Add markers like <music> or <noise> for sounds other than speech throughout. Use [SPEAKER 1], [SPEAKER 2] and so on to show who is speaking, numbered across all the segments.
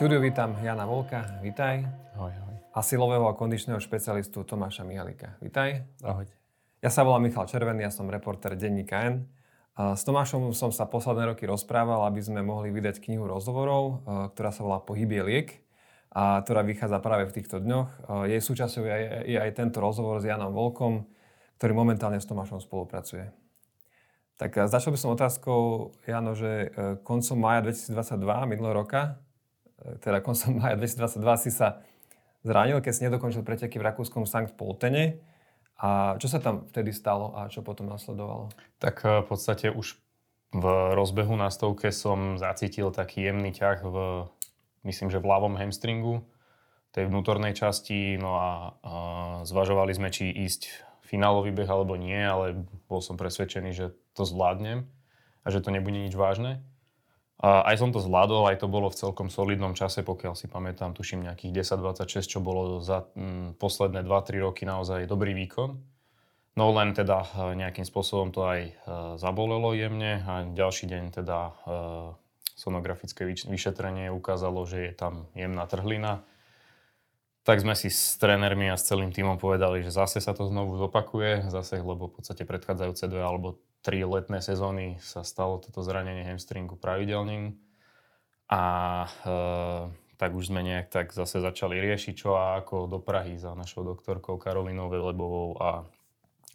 [SPEAKER 1] štúdiu vítam Jana Volka, vitaj.
[SPEAKER 2] Ahoj, ahoj.
[SPEAKER 1] A silového a kondičného špecialistu Tomáša Mihalika, vitaj.
[SPEAKER 2] Ahoj.
[SPEAKER 1] Ja sa volám Michal Červený, ja som reporter denníka N. S Tomášom som sa posledné roky rozprával, aby sme mohli vydať knihu rozhovorov, ktorá sa volá Pohybie liek a ktorá vychádza práve v týchto dňoch. Jej súčasťou je, aj tento rozhovor s Janom Volkom, ktorý momentálne s Tomášom spolupracuje. Tak začal by som otázkou, Jano, že e, koncom maja 2022, minulého roka, teda koncom maja 2022 si sa zranil, keď si nedokončil preteky v rakúskom Sankt Poltene. A čo sa tam vtedy stalo a čo potom nasledovalo?
[SPEAKER 2] Tak eh, v podstate už v rozbehu na stovke som zacítil taký jemný ťah v, myslím, že v ľavom hamstringu, tej vnútornej časti, no a, a zvažovali sme, či ísť finálový beh alebo nie, ale bol som presvedčený, že to zvládnem a že to nebude nič vážne. A aj som to zvládol, aj to bolo v celkom solidnom čase, pokiaľ si pamätám, tuším nejakých 10-26, čo bolo za mm, posledné 2-3 roky naozaj dobrý výkon. No len teda e, nejakým spôsobom to aj e, zabolelo jemne a ďalší deň teda e, sonografické vyšetrenie ukázalo, že je tam jemná trhlina. Tak sme si s trénermi a s celým týmom povedali, že zase sa to znovu zopakuje, zase, lebo v podstate predchádzajúce dve alebo tri letné sezóny sa stalo toto zranenie hamstringu pravidelným. A e, tak už sme nejak tak zase začali riešiť, čo a ako do Prahy za našou doktorkou Karolinou Velebovou a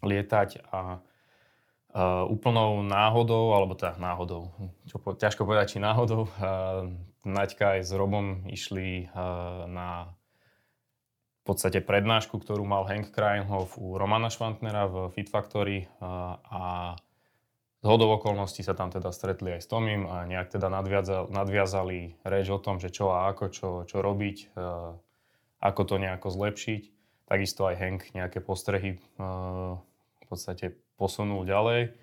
[SPEAKER 2] lietať a uh, úplnou náhodou, alebo teda náhodou, čo po, ťažko povedať, či náhodou, uh, Naďka aj s Robom išli uh, na v podstate prednášku, ktorú mal Hank Krajnhoff u Romana Švantnera v Fit Factory a z hodov okolností sa tam teda stretli aj s Tomím a nejak teda nadviazali, nadviazali reč o tom, že čo a ako, čo, čo robiť, ako to nejako zlepšiť. Takisto aj Hank nejaké postrehy v podstate posunul ďalej.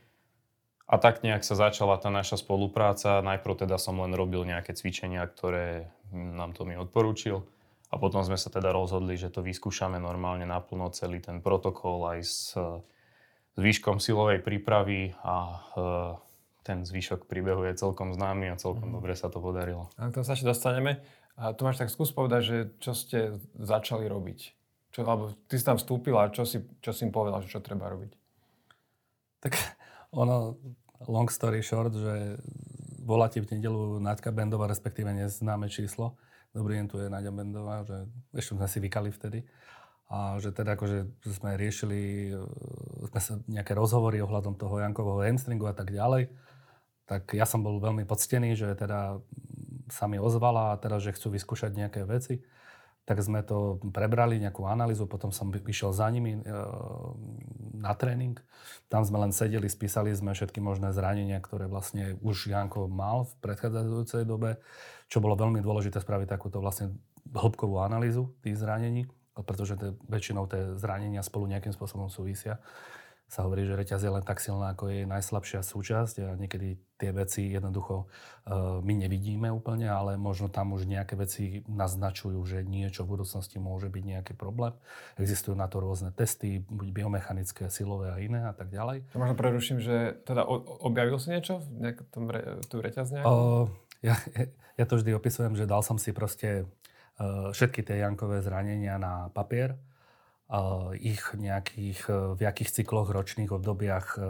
[SPEAKER 2] A tak nejak sa začala tá naša spolupráca. Najprv teda som len robil nejaké cvičenia, ktoré nám to mi odporúčil. A potom sme sa teda rozhodli, že to vyskúšame normálne naplno celý ten protokol aj s s výškom silovej prípravy a e, ten zvyšok príbehu je celkom známy a celkom mm. dobre sa to podarilo.
[SPEAKER 1] A k tomu sa ešte dostaneme. A Tomáš, tak skús povedať, že čo ste začali robiť. Čo, alebo ty si tam vstúpil a čo si, čo si im povedal, že čo treba robiť?
[SPEAKER 3] Tak ono, long story short, že voláte v nedelu Naďka Bendová, respektíve neznáme číslo. Dobrý deň, tu je Naďa Bendová, že ešte sme si vykali vtedy a že teda akože sme riešili e, sme sa nejaké rozhovory ohľadom toho Jankového hamstringu a tak ďalej, tak ja som bol veľmi poctený, že teda sa mi ozvala a teda, že chcú vyskúšať nejaké veci. Tak sme to prebrali, nejakú analýzu, potom som vyšiel za nimi e, na tréning. Tam sme len sedeli, spísali sme všetky možné zranenia, ktoré vlastne už Janko mal v predchádzajúcej dobe, čo bolo veľmi dôležité spraviť takúto vlastne hĺbkovú analýzu tých zranení pretože te, väčšinou tie zranenia spolu nejakým spôsobom súvisia. Sa hovorí, že reťaz je len tak silná, ako je najslabšia súčasť a niekedy tie veci jednoducho uh, my nevidíme úplne, ale možno tam už nejaké veci naznačujú, že niečo v budúcnosti môže byť nejaký problém. Existujú na to rôzne testy, buď biomechanické, silové a iné a tak ďalej.
[SPEAKER 1] To možno preruším, že teda objavil si niečo v nejakom re, tú reťaz
[SPEAKER 3] Uh, ja, ja to vždy opisujem, že dal som si proste Eh, všetky tie Jankové zranenia na papier, ich nejakých, eh, v jakých cykloch, ročných obdobiach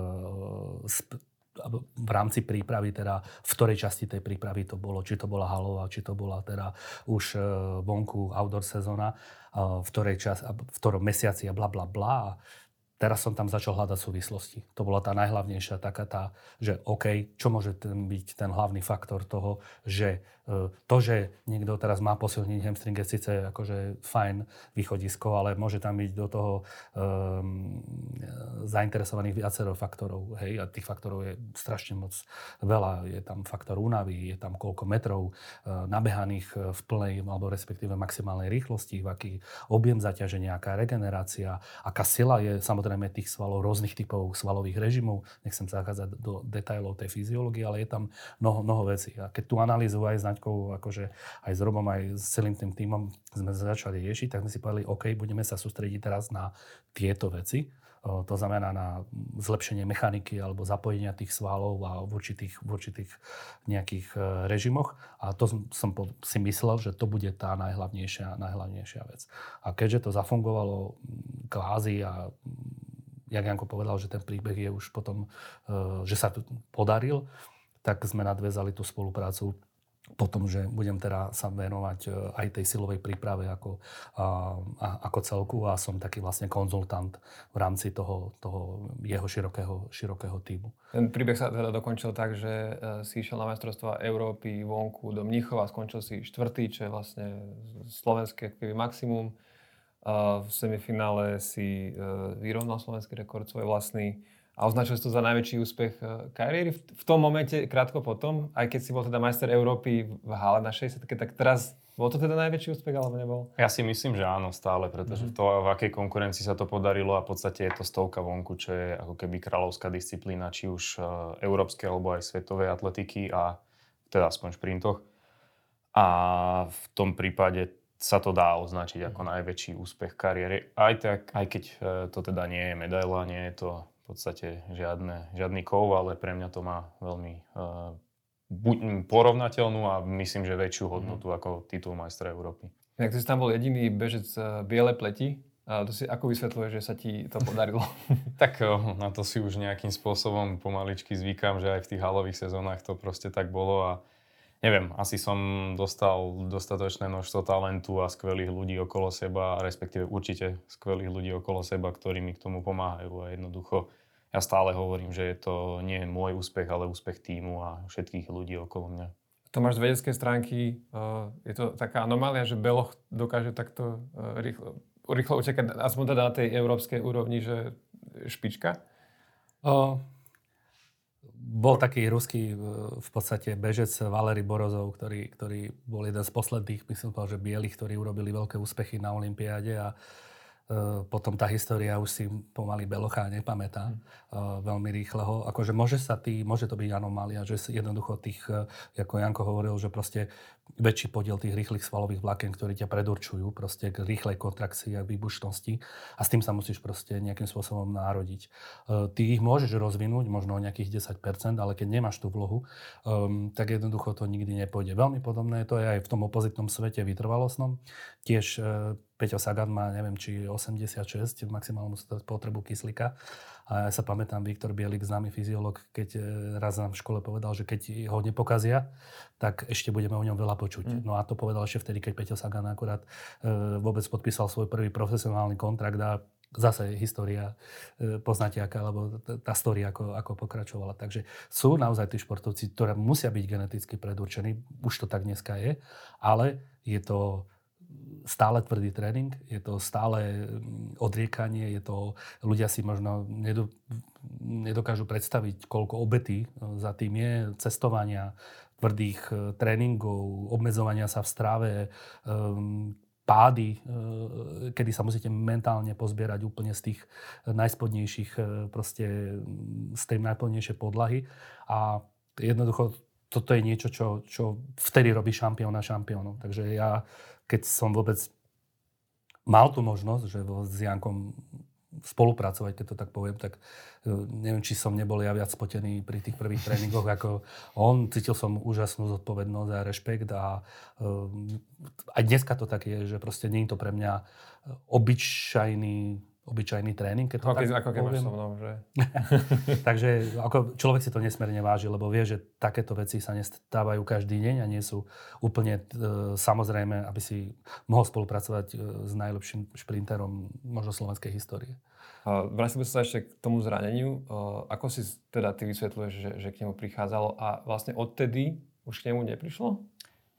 [SPEAKER 3] v rámci prípravy, teda v ktorej časti tej prípravy to bolo, či to bola halová, či to bola teda už vonku outdoor sezóna, v ktorej čas, v ktorom mesiaci a bla bla bla. Teraz som tam začal hľadať súvislosti. To bola tá najhlavnejšia taká tá, že OK, čo môže ten byť ten hlavný faktor toho, že to, že niekto teraz má posilniť hamstring je síce akože fajn východisko, ale môže tam byť do toho um, zainteresovaných viacero faktorov. Hej? A tých faktorov je strašne moc veľa. Je tam faktor únavy, je tam koľko metrov uh, nabehaných v plnej alebo respektíve maximálnej rýchlosti, v aký objem zaťaženia, aká regenerácia, aká sila je samozrejme tých svalov, rôznych typov svalových režimov. Nechcem zachádzať do detajlov tej fyziológie, ale je tam mnoho, mnoho vecí. A keď tú analýzu aj Naďkou, akože aj s Robom, aj s celým tým týmom sme začali riešiť, tak sme si povedali, OK, budeme sa sústrediť teraz na tieto veci to znamená na zlepšenie mechaniky alebo zapojenia tých svalov a v určitých, v určitých nejakých e, režimoch. A to som si myslel, že to bude tá najhlavnejšia, najhlavnejšia vec. A keďže to zafungovalo kvázi a jak Janko povedal, že ten príbeh je už potom, e, že sa to podaril, tak sme nadvezali tú spoluprácu potom, že budem teda sa venovať e, aj tej silovej príprave ako, a, a, ako celku a som taký vlastne konzultant v rámci toho, toho jeho širokého, širokého týmu.
[SPEAKER 1] Ten príbeh sa teda dokončil tak, že e, si išiel na majstrovstvá Európy vonku do Mníchova, skončil si štvrtý, čo je vlastne slovenské maximum. V semifinále si e, vyrovnal slovenský rekord svoj vlastný a označil si to za najväčší úspech eh, kariéry. V tom momente, krátko potom, aj keď si bol teda majster Európy v hale na 60, tak teraz bol to teda najväčší úspech, alebo nebol?
[SPEAKER 2] Ja si myslím, že áno, stále, pretože mm-hmm. to, v akej konkurencii sa to podarilo a v podstate je to stovka vonku, čo je ako keby kráľovská disciplína, či už uh, európskej alebo aj svetovej atletiky a teda aspoň šprintoch. A v tom prípade sa to dá označiť ako mhm. najväčší úspech kariéry. Aj, tak, aj keď uh, to teda nie je medaila, nie je to v podstate žiadne, žiadny kov, ale pre mňa to má veľmi uh, buď, porovnateľnú a myslím, že väčšiu hodnotu mm. ako titul majstra Európy.
[SPEAKER 1] Jak ty si tam bol jediný bežec uh, biele pleti, a to si ako vysvetľuje, že sa ti to podarilo? <laughs>
[SPEAKER 2] tak uh, na to si už nejakým spôsobom pomaličky zvykam, že aj v tých halových sezónach to proste tak bolo a neviem, asi som dostal dostatočné množstvo talentu a skvelých ľudí okolo seba, respektíve určite skvelých ľudí okolo seba, ktorí mi k tomu pomáhajú a jednoducho ja stále hovorím, že je to nie môj úspech, ale úspech týmu a všetkých ľudí okolo mňa.
[SPEAKER 1] Tomáš, z vedeckej stránky uh, je to taká anomália, že Beloch dokáže takto uh, rýchlo, rýchlo učekať, aspoň teda na tej európskej úrovni, že špička? Uh,
[SPEAKER 3] bol taký ruský v podstate bežec Valery Borozov, ktorý, ktorý bol jeden z posledných, myslím, že bielých, ktorí urobili veľké úspechy na Olympiáde a E, potom tá história už si pomaly Belocha nepamätá mm. veľmi rýchleho. Akože môže sa tý, môže to byť anomália, že jednoducho tých, e, ako Janko hovoril, že proste väčší podiel tých rýchlych svalových vláken, ktorí ťa predurčujú proste k rýchlej kontrakcii a výbušnosti a s tým sa musíš proste nejakým spôsobom národiť. Ty ich môžeš rozvinúť, možno o nejakých 10%, ale keď nemáš tú vlohu, um, tak jednoducho to nikdy nepôjde. Veľmi podobné to je aj v tom opozitnom svete vytrvalostnom. Tiež Peťo Sagan má, neviem, či 86 maximálnu potrebu kyslíka. A ja sa pamätám, Viktor Bielik, známy fyziolog, keď e, raz nám v škole povedal, že keď ho nepokazia, tak ešte budeme o ňom veľa počuť. Mm. No a to povedal ešte vtedy, keď Peťo Sagan akurát e, vôbec podpísal svoj prvý profesionálny kontrakt a zase história, e, poznáte aká, alebo tá story, ako, ako pokračovala. Takže sú naozaj tí športovci, ktoré musia byť geneticky predurčení, už to tak dneska je, ale je to stále tvrdý tréning, je to stále mm, odriekanie, je to, ľudia si možno nedo, nedokážu predstaviť, koľko obety e, za tým je, cestovania, tvrdých e, tréningov, obmedzovania sa v strave, um, pády, kedy sa musíte mentálne pozbierať úplne z tých najspodnejších, proste z tej najplnejšej podlahy. A jednoducho toto je niečo, čo, čo vtedy robí šampióna šampiónom. Takže ja keď som vôbec mal tú možnosť, že s Jankom spolupracovať, keď to tak poviem, tak e, neviem, či som nebol ja viac spotený pri tých prvých tréningoch ako on. Cítil som úžasnú zodpovednosť a rešpekt a e, aj dneska to tak je, že proste nie je to pre mňa obyčajný obyčajný tréning, keď to
[SPEAKER 1] ako, tak ako keď máš so mnou, že? <laughs>
[SPEAKER 3] Takže ako človek si to nesmierne váži, lebo vie, že takéto veci sa nestávajú každý deň a nie sú úplne e, samozrejme, aby si mohol spolupracovať e, s najlepším šprinterom možno slovenskej histórie.
[SPEAKER 1] Vrátime sa ešte k tomu zraneniu. E, ako si teda ty vysvetľuješ, že, že k nemu prichádzalo a vlastne odtedy už k nemu neprišlo?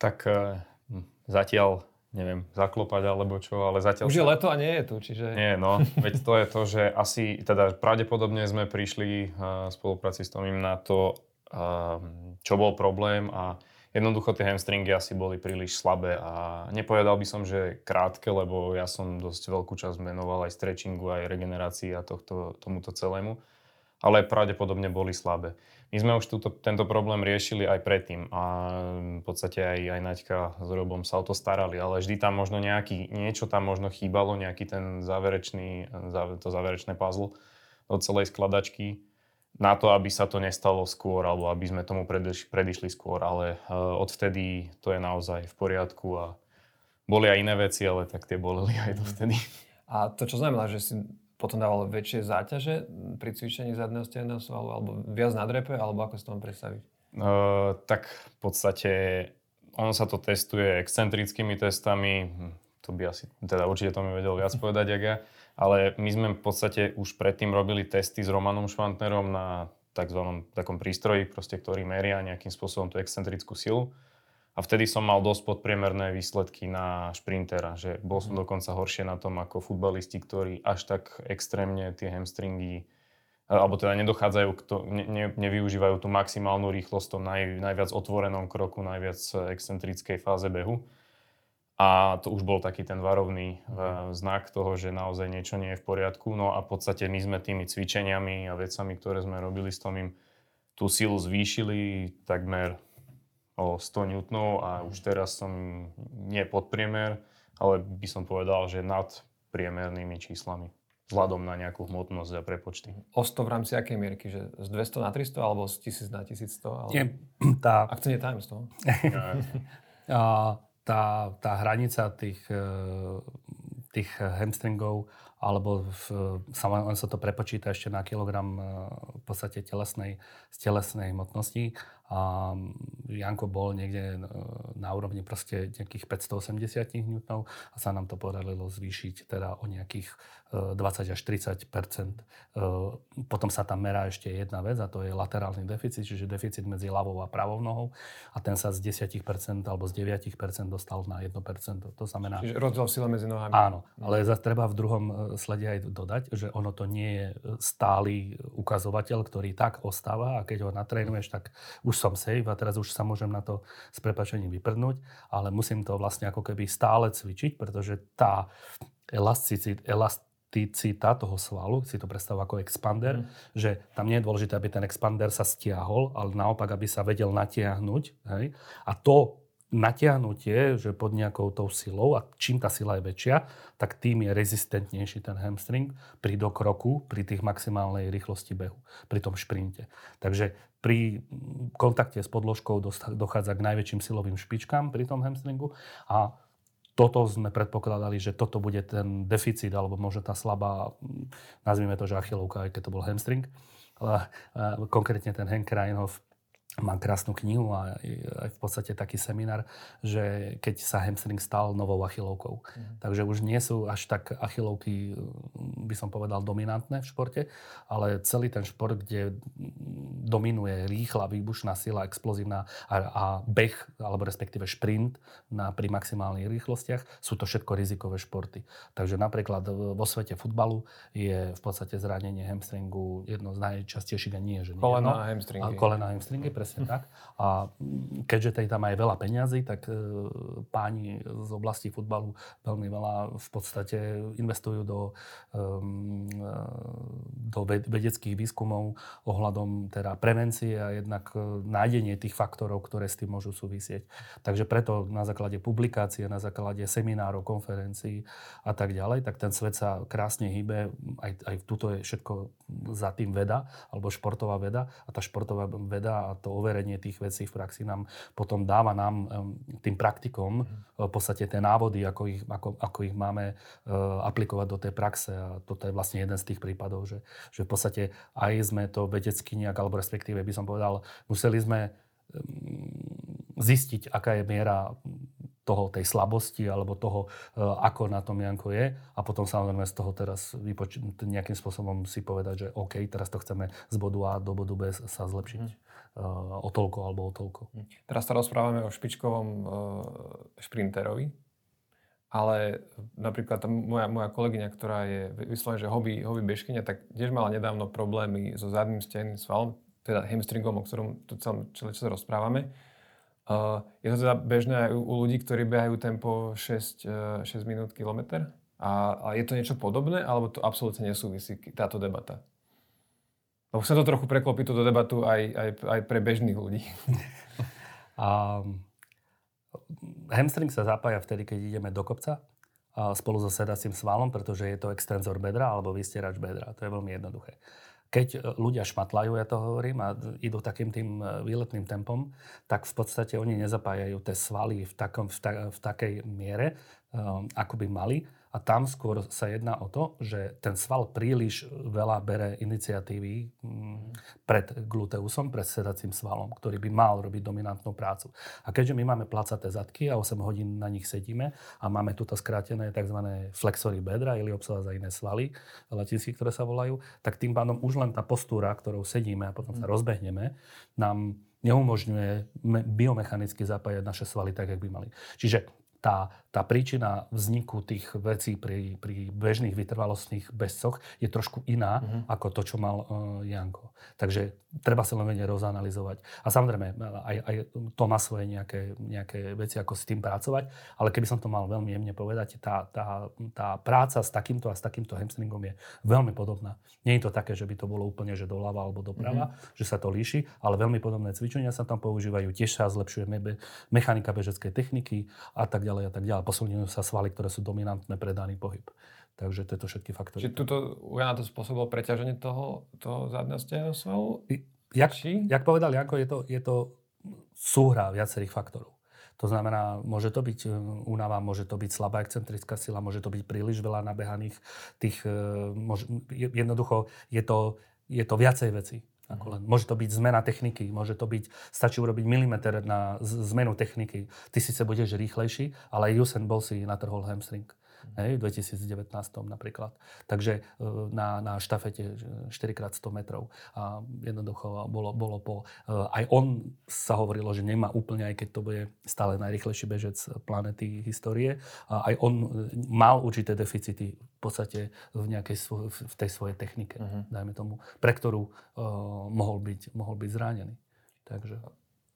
[SPEAKER 2] Tak e, zatiaľ neviem, zaklopať alebo čo, ale zatiaľ...
[SPEAKER 1] Už je leto a nie je tu, čiže...
[SPEAKER 2] Nie, no, veď to je to, že asi, teda pravdepodobne sme prišli uh, spolupráci s Tomým na to, uh, čo bol problém a jednoducho tie hamstringy asi boli príliš slabé a nepovedal by som, že krátke, lebo ja som dosť veľkú časť menoval aj stretchingu, aj regenerácii a tohto, tomuto celému, ale pravdepodobne boli slabé. My sme už túto, tento problém riešili aj predtým a v podstate aj, aj Naďka s Robom sa o to starali, ale vždy tam možno nejaký, niečo tam možno chýbalo, nejaký ten záverečný, to záverečné puzzle do celej skladačky na to, aby sa to nestalo skôr, alebo aby sme tomu predišli, skôr, ale uh, odvtedy to je naozaj v poriadku a boli aj iné veci, ale tak tie boleli aj to vtedy.
[SPEAKER 1] A to čo znamená, že si potom dával väčšie záťaže pri cvičení zadného stehného svalu, alebo viac na drepe, alebo ako si to mám predstaviť?
[SPEAKER 2] Uh, tak v podstate ono sa to testuje excentrickými testami, hm, to by asi, teda určite to mi vedel viac povedať, jak ja, ale my sme v podstate už predtým robili testy s Romanom Švantnerom na tzv. takom prístroji, proste, ktorý meria nejakým spôsobom tú excentrickú silu. A vtedy som mal dosť podpriemerné výsledky na šprintera, že bol som mhm. dokonca horšie na tom ako futbalisti, ktorí až tak extrémne tie hamstringy alebo teda nedochádzajú, k to, ne, ne, nevyužívajú tú maximálnu rýchlosť v tom naj, najviac otvorenom kroku, najviac excentrickej fáze behu. A to už bol taký ten varovný uh, znak toho, že naozaj niečo nie je v poriadku. No a v podstate my sme tými cvičeniami a vecami, ktoré sme robili s Tomým, tú silu zvýšili takmer o 100 N a už teraz som nie podpriemer, ale by som povedal, že nad priemernými číslami vzhľadom na nejakú hmotnosť a prepočty.
[SPEAKER 1] O 100 v rámci akej mierky? Že z 200 na 300 alebo z 1000 na 1100? Ale...
[SPEAKER 3] Nie, tá...
[SPEAKER 1] Ak to nie time z toho?
[SPEAKER 3] tá, tá hranica tých, e, tých hamstringov, alebo v, len sa to prepočíta ešte na kilogram e, v podstate telesnej, z telesnej hmotnosti. A Janko bol niekde e, na úrovni proste nejakých 580 N a sa nám to podarilo zvýšiť teda o nejakých 20 až 30% Potom sa tam merá ešte jedna vec a to je laterálny deficit, čiže deficit medzi ľavou a pravou nohou a ten sa z 10% alebo z 9% dostal na 1% To znamená...
[SPEAKER 1] Čiže rozdiel sila medzi nohami.
[SPEAKER 3] Áno, ale za treba v druhom e, slede aj dodať, že ono to nie je stály ukazovateľ, ktorý tak ostáva a keď ho natrénuješ, tak už som safe a teraz už sa môžem na to s prepačením vyprdnúť, ale musím to vlastne ako keby stále cvičiť, pretože tá elasticita, elast, elasticita toho svalu, si to predstav ako expander, mm. že tam nie je dôležité, aby ten expander sa stiahol, ale naopak, aby sa vedel natiahnuť. Hej? A to natiahnutie, že pod nejakou tou silou, a čím tá sila je väčšia, tak tým je rezistentnejší ten hamstring pri dokroku, pri tých maximálnej rýchlosti behu, pri tom šprinte. Takže pri kontakte s podložkou dochádza k najväčším silovým špičkám pri tom hamstringu a toto sme predpokladali, že toto bude ten deficit, alebo možno tá slabá, nazvime to, že achilovka, aj keď to bol hamstring. Ale konkrétne ten Henk Reinhoff Mám krásnu knihu a aj v podstate taký seminár, že keď sa hamstring stal novou achilovkou. Mm. Takže už nie sú až tak achilovky, by som povedal, dominantné v športe, ale celý ten šport, kde dominuje rýchla, výbušná sila, explozívna a, a beh, alebo respektíve šprint na, pri maximálnych rýchlostiach, sú to všetko rizikové športy. Takže napríklad vo svete futbalu je v podstate zranenie hamstringu jedno z najčastejších a nie, že nie.
[SPEAKER 1] Kolena a hamstringy. A
[SPEAKER 3] kolena a hamstringy, presne tak. A keďže tej tam aj veľa peňazí, tak e, páni z oblasti futbalu veľmi veľa v podstate investujú do, do vedeckých výskumov ohľadom teda prevencie a jednak e, nájdenie tých faktorov, ktoré s tým môžu súvisieť. Takže preto na základe publikácie, na základe seminárov, konferencií a tak ďalej, tak ten svet sa krásne hýbe. Aj, aj tuto je všetko za tým veda, alebo športová veda. A tá športová veda a to overenie tých vecí v praxi nám potom dáva nám, tým praktikom, mhm. v podstate tie návody, ako ich, ako, ako ich máme aplikovať do tej praxe. A toto je vlastne jeden z tých prípadov, že, že v podstate aj sme to vedecky nejak, alebo respektíve by som povedal, museli sme zistiť, aká je miera toho, tej slabosti alebo toho, e, ako na tom Janko je a potom samozrejme z toho teraz vypoč- nejakým spôsobom si povedať, že OK, teraz to chceme z bodu A do bodu B sa zlepšiť. Mm. o toľko alebo o toľko.
[SPEAKER 1] Mhm. Teraz sa rozprávame o špičkovom uh, šprinterovi, ale napríklad moja, moja kolegyňa, ktorá je vyslovené, že hobby, hobby bežkynia, tak tiež mala nedávno problémy so zadným stenným svalom, teda hamstringom, o ktorom tu celé čas rozprávame. Uh, je to teda bežné aj u, u ľudí, ktorí behajú tempo 6, uh, 6 minút kilometr? A, a je to niečo podobné, alebo to absolútne nesúvisí táto debata? Lebo chcem to trochu preklopiť túto debatu aj, aj, aj pre bežných ľudí. <laughs>
[SPEAKER 3] A, hamstring sa zapája vtedy, keď ideme do kopca spolu so sedacím svalom, pretože je to extenzor bedra alebo vystierač bedra. To je veľmi jednoduché. Keď e, ľudia šmatlajú, ja to hovorím, a idú takým tým e, výletným tempom, tak v podstate oni nezapájajú tie svaly v, takom, v, ta, v takej miere, um, ako by mali a tam skôr sa jedná o to, že ten sval príliš veľa bere iniciatívy mm, pred gluteusom, pred sedacím svalom, ktorý by mal robiť dominantnú prácu. A keďže my máme placaté zadky a 8 hodín na nich sedíme a máme tuto skrátené tzv. flexory bedra, ili obsah za iné svaly, latinsky, ktoré sa volajú, tak tým pádom už len tá postúra, ktorou sedíme a potom sa mhm. rozbehneme, nám neumožňuje biomechanicky zapájať naše svaly tak, jak by mali. Čiže tá, tá príčina vzniku tých vecí pri, pri bežných vytrvalostných bezcoch je trošku iná uh-huh. ako to, čo mal uh, Janko. Takže treba sa len vedieť rozanalizovať. A samozrejme, aj, aj to má svoje nejaké, nejaké veci, ako s tým pracovať, ale keby som to mal veľmi jemne povedať, tá, tá, tá práca s takýmto a s takýmto hamstringom je veľmi podobná. Nie je to také, že by to bolo úplne že doľava alebo doprava, uh-huh. že sa to líši, ale veľmi podobné cvičenia sa tam používajú, tiež sa zlepšuje mechanika bežeckej techniky a tak ďalej ďalej a tak ďalej. Posilňujú sa svaly, ktoré sú dominantné pre daný pohyb. Takže tieto všetky faktory.
[SPEAKER 1] Čiže tuto u Jana to spôsobilo preťaženie toho, toho zadného steného svalu?
[SPEAKER 3] Jak, jak povedal Janko, je to, je to súhra viacerých faktorov. To znamená, môže to byť e, únava, môže to byť slabá excentrická sila, môže to byť príliš veľa nabehaných tých, môže, jednoducho je to, je to viacej veci. Ako len, môže to byť zmena techniky, môže to byť, stačí urobiť milimeter na zmenu techniky. Ty síce budeš rýchlejší, ale aj Usain bol si natrhol hamstring. Hej, v 2019 napríklad. Takže e, na, na štafete 4x100 metrov. A jednoducho bolo, bolo po... E, aj on sa hovorilo, že nemá úplne, aj keď to bude stále najrychlejší bežec planety histórie, a aj on mal určité deficity v podstate v, nejakej, v tej svojej technike, uh-huh. dajme tomu, pre ktorú uh, mohol, byť, mohol byť zranený. Takže...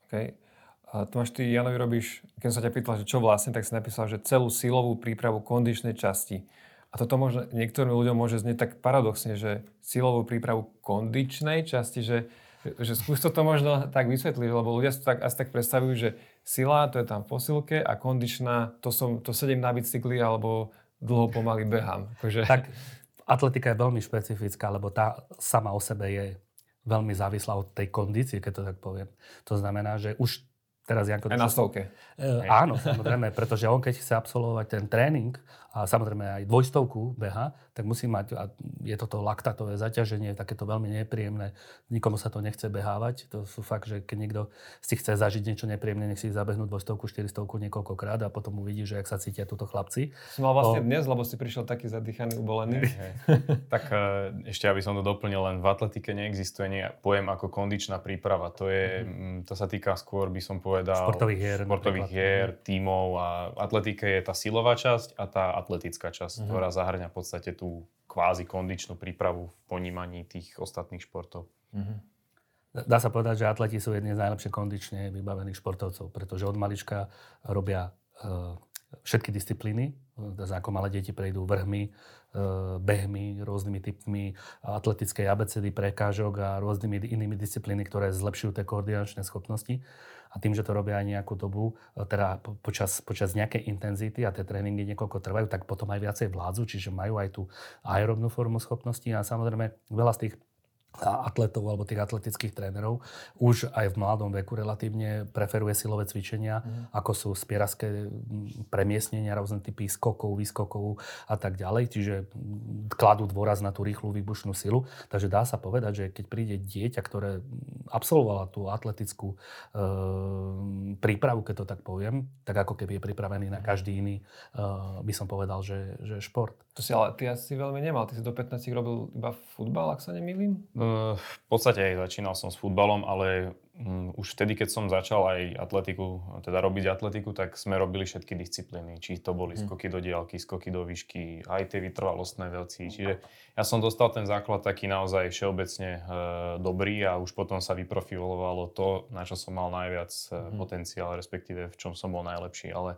[SPEAKER 1] Okay. A Tomáš, ty Janovi robíš, keď sa ťa pýtal, že čo vlastne, tak si napísal, že celú silovú prípravu kondičnej časti. A toto možno niektorým ľuďom môže znieť tak paradoxne, že silovú prípravu kondičnej časti, že, že skús to možno tak vysvetliť, lebo ľudia si to tak, asi tak predstavujú, že sila, to je tam v posilke a kondičná, to, som, to sedím na bicykli alebo dlho pomaly behám.
[SPEAKER 3] Akože... Tak atletika je veľmi špecifická, lebo tá sama o sebe je veľmi závislá od tej kondície, keď to tak poviem. To znamená, že už Teraz Janko...
[SPEAKER 1] Aj na stovke.
[SPEAKER 3] E, áno, samozrejme, pretože on keď chce absolvovať ten tréning a samozrejme aj dvojstovku beha, tak musí mať, a je toto laktatové zaťaženie, takéto veľmi nepríjemné, nikomu sa to nechce behávať. To sú fakt, že keď niekto si chce zažiť niečo nepríjemné, nech si zabehnú dvojstovku, štyristovku niekoľkokrát a potom uvidí, že ak sa cítia túto chlapci.
[SPEAKER 1] Som mal vlastne o... dnes, lebo si prišiel taký zadýchaný, ubolený. <laughs>
[SPEAKER 2] tak e, ešte, aby som to doplnil, len v atletike neexistuje nie, pojem ako kondičná príprava. To, je, mm-hmm. to sa týka skôr, by som povedal,
[SPEAKER 3] športových hier,
[SPEAKER 2] športových hier tímov a atletike je tá silová časť a tá atletická časť, mm-hmm. ktorá zahrňa v podstate tú kvázi kondičnú prípravu v ponímaní tých ostatných športov. Mm-hmm.
[SPEAKER 3] Dá sa povedať, že atleti sú jedni z najlepšie kondične vybavených športovcov, pretože od malička robia uh, všetky disciplíny. Ako malé deti prejdú vrhmi, uh, behmi, rôznymi typmi atletickej abecedy, prekážok a rôznymi inými disciplíny, ktoré zlepšujú tie koordinačné schopnosti a tým, že to robia aj nejakú dobu, e, teda počas, počas nejakej intenzity a tie tréningy niekoľko trvajú, tak potom aj viacej vládzu, čiže majú aj tú aerobnú formu schopností a samozrejme veľa z tých atletov alebo tých atletických trénerov už aj v mladom veku relatívne preferuje silové cvičenia, mm. ako sú spieraské premiesnenia, rôzne typy skokov, výskokov a tak ďalej. Čiže kladú dôraz na tú rýchlu výbušnú silu. Takže dá sa povedať, že keď príde dieťa, ktoré absolvovala tú atletickú e, prípravu, keď to tak poviem, tak ako keby je pripravený na mhm. každý iný, e, by som povedal, že, že šport.
[SPEAKER 1] To si ale ty asi veľmi nemal. Ty si do 15 robil iba futbal, ak sa nemýlim?
[SPEAKER 2] Uh, v podstate aj začínal som s futbalom, ale už vtedy, keď som začal aj atletiku, teda robiť atletiku, tak sme robili všetky disciplíny. Či to boli hmm. skoky do diálky, skoky do výšky, aj tie vytrvalostné veci. Čiže ja som dostal ten základ taký naozaj všeobecne uh, dobrý a už potom sa vyprofilovalo to, na čo som mal najviac hmm. potenciál, respektíve v čom som bol najlepší. Ale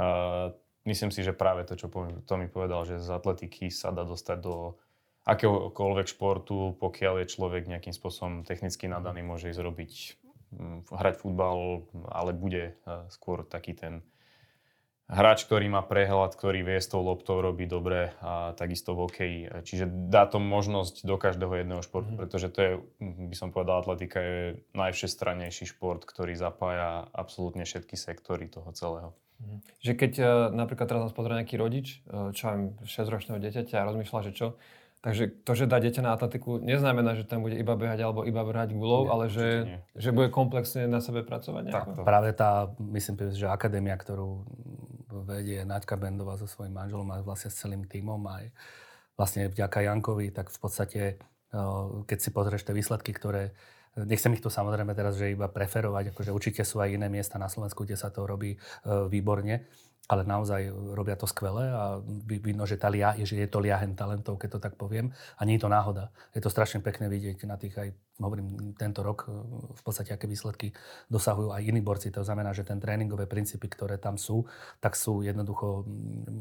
[SPEAKER 2] uh, myslím si, že práve to, čo to mi povedal, že z atletiky sa dá dostať do akéhokoľvek športu, pokiaľ je človek nejakým spôsobom technicky nadaný, môže ísť robiť, mm, hrať futbal, ale bude e, skôr taký ten hráč, ktorý má prehľad, ktorý vie s tou loptou robiť dobre a takisto v hokeji. Čiže dá to možnosť do každého jedného športu, mm. pretože to je, by som povedal, atletika je najvšestrannejší šport, ktorý zapája absolútne všetky sektory toho celého.
[SPEAKER 1] Mm. Že keď e, napríklad teraz nás pozrie nejaký rodič, e, čo mám 6-ročného dieťaťa a rozmýšľa, že čo, Takže to, že dá dieťa na atletiku, neznamená, že tam bude iba behať alebo iba brať gulov, nie, ale že, že bude komplexne na sebe pracovať.
[SPEAKER 3] Tak, práve tá, myslím, že akadémia, ktorú vedie Naďka Bendová so svojím manželom a vlastne s celým tímom aj vlastne vďaka Jankovi, tak v podstate, keď si pozrieš tie výsledky, ktoré Nechcem ich tu samozrejme teraz, že iba preferovať, akože určite sú aj iné miesta na Slovensku, kde sa to robí výborne, ale naozaj robia to skvele a vidno, že, tá lia, že je to liahen talentov, keď to tak poviem. A nie je to náhoda. Je to strašne pekné vidieť na tých aj, hovorím, tento rok e, v podstate aké výsledky dosahujú aj iní borci. To znamená, že ten tréningové princípy, ktoré tam sú, tak sú jednoducho,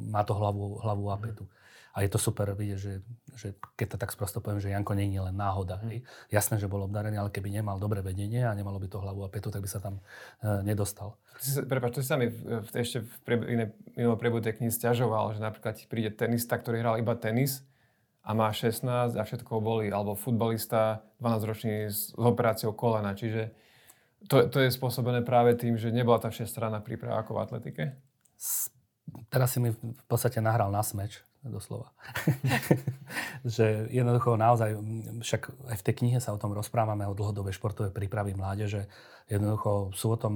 [SPEAKER 3] má to hlavu, hlavu a petu. Mm. A je to super vidieť, že, že keď to tak sprosto poviem, že Janko nie je len náhoda. Mm. Jasné, že bol obdarený, ale keby nemal dobré vedenie a nemalo by to hlavu a petu, tak by sa tam e, nedostal.
[SPEAKER 1] Prepač, to si sa mi v, ešte v iné, inom priebehu tej knihy stiažoval, že napríklad ti príde tenista, ktorý hral iba tenis a má 16 a všetko boli, alebo futbalista 12-ročný s, s operáciou kolena. Čiže to, to je spôsobené práve tým, že nebola tá všestranná príprava ako v atletike?
[SPEAKER 3] Teraz si mi v podstate nahral na smeč, doslova. <laughs> že jednoducho naozaj, však aj v tej knihe sa o tom rozprávame, o dlhodobej športovej prípravy mládeže. Jednoducho sú o tom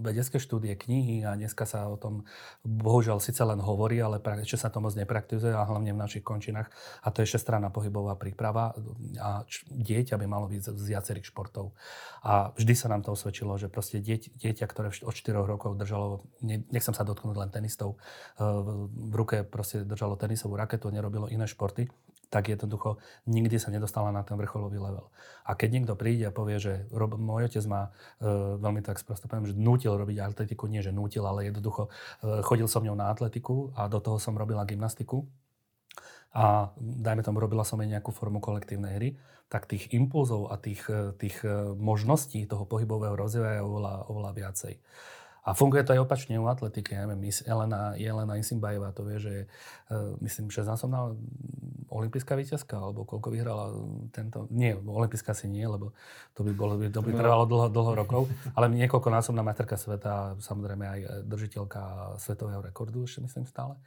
[SPEAKER 3] vedecké štúdie, knihy a dneska sa o tom bohužiaľ síce len hovorí, ale ešte sa to moc nepraktizuje a hlavne v našich končinách. A to je šestranná pohybová príprava a dieťa by malo byť z viacerých športov. A vždy sa nám to osvedčilo, že proste dieť, dieťa, ktoré od 4 rokov držalo, nechcem sa dotknúť len tenistov, v ruke proste držalo tenisovú raketu, nerobilo iné športy, tak jednoducho nikdy sa nedostala na ten vrcholový level. A keď niekto príde a povie, že rob, môj otec ma e, veľmi tak sprosto poviem, že nútil robiť atletiku, nie že nútil, ale jednoducho e, chodil som ňou na atletiku a do toho som robila gymnastiku, a dajme tomu, robila som aj nejakú formu kolektívnej hry, tak tých impulzov a tých, e, tých e, možností toho pohybového rozvoja je oveľa, oveľa viacej. A funguje to aj opačne u atletiky. Ja neviem, Elena, Elena Isimbajeva to vie, že je, myslím, 16-násobná olimpijská víťazka, alebo koľko vyhrala tento... Nie, olimpijská si nie, lebo to by, bolo, to by trvalo dlho, dlho rokov, ale niekoľkonásobná majsterka sveta, samozrejme aj držiteľka svetového rekordu, ešte myslím stále.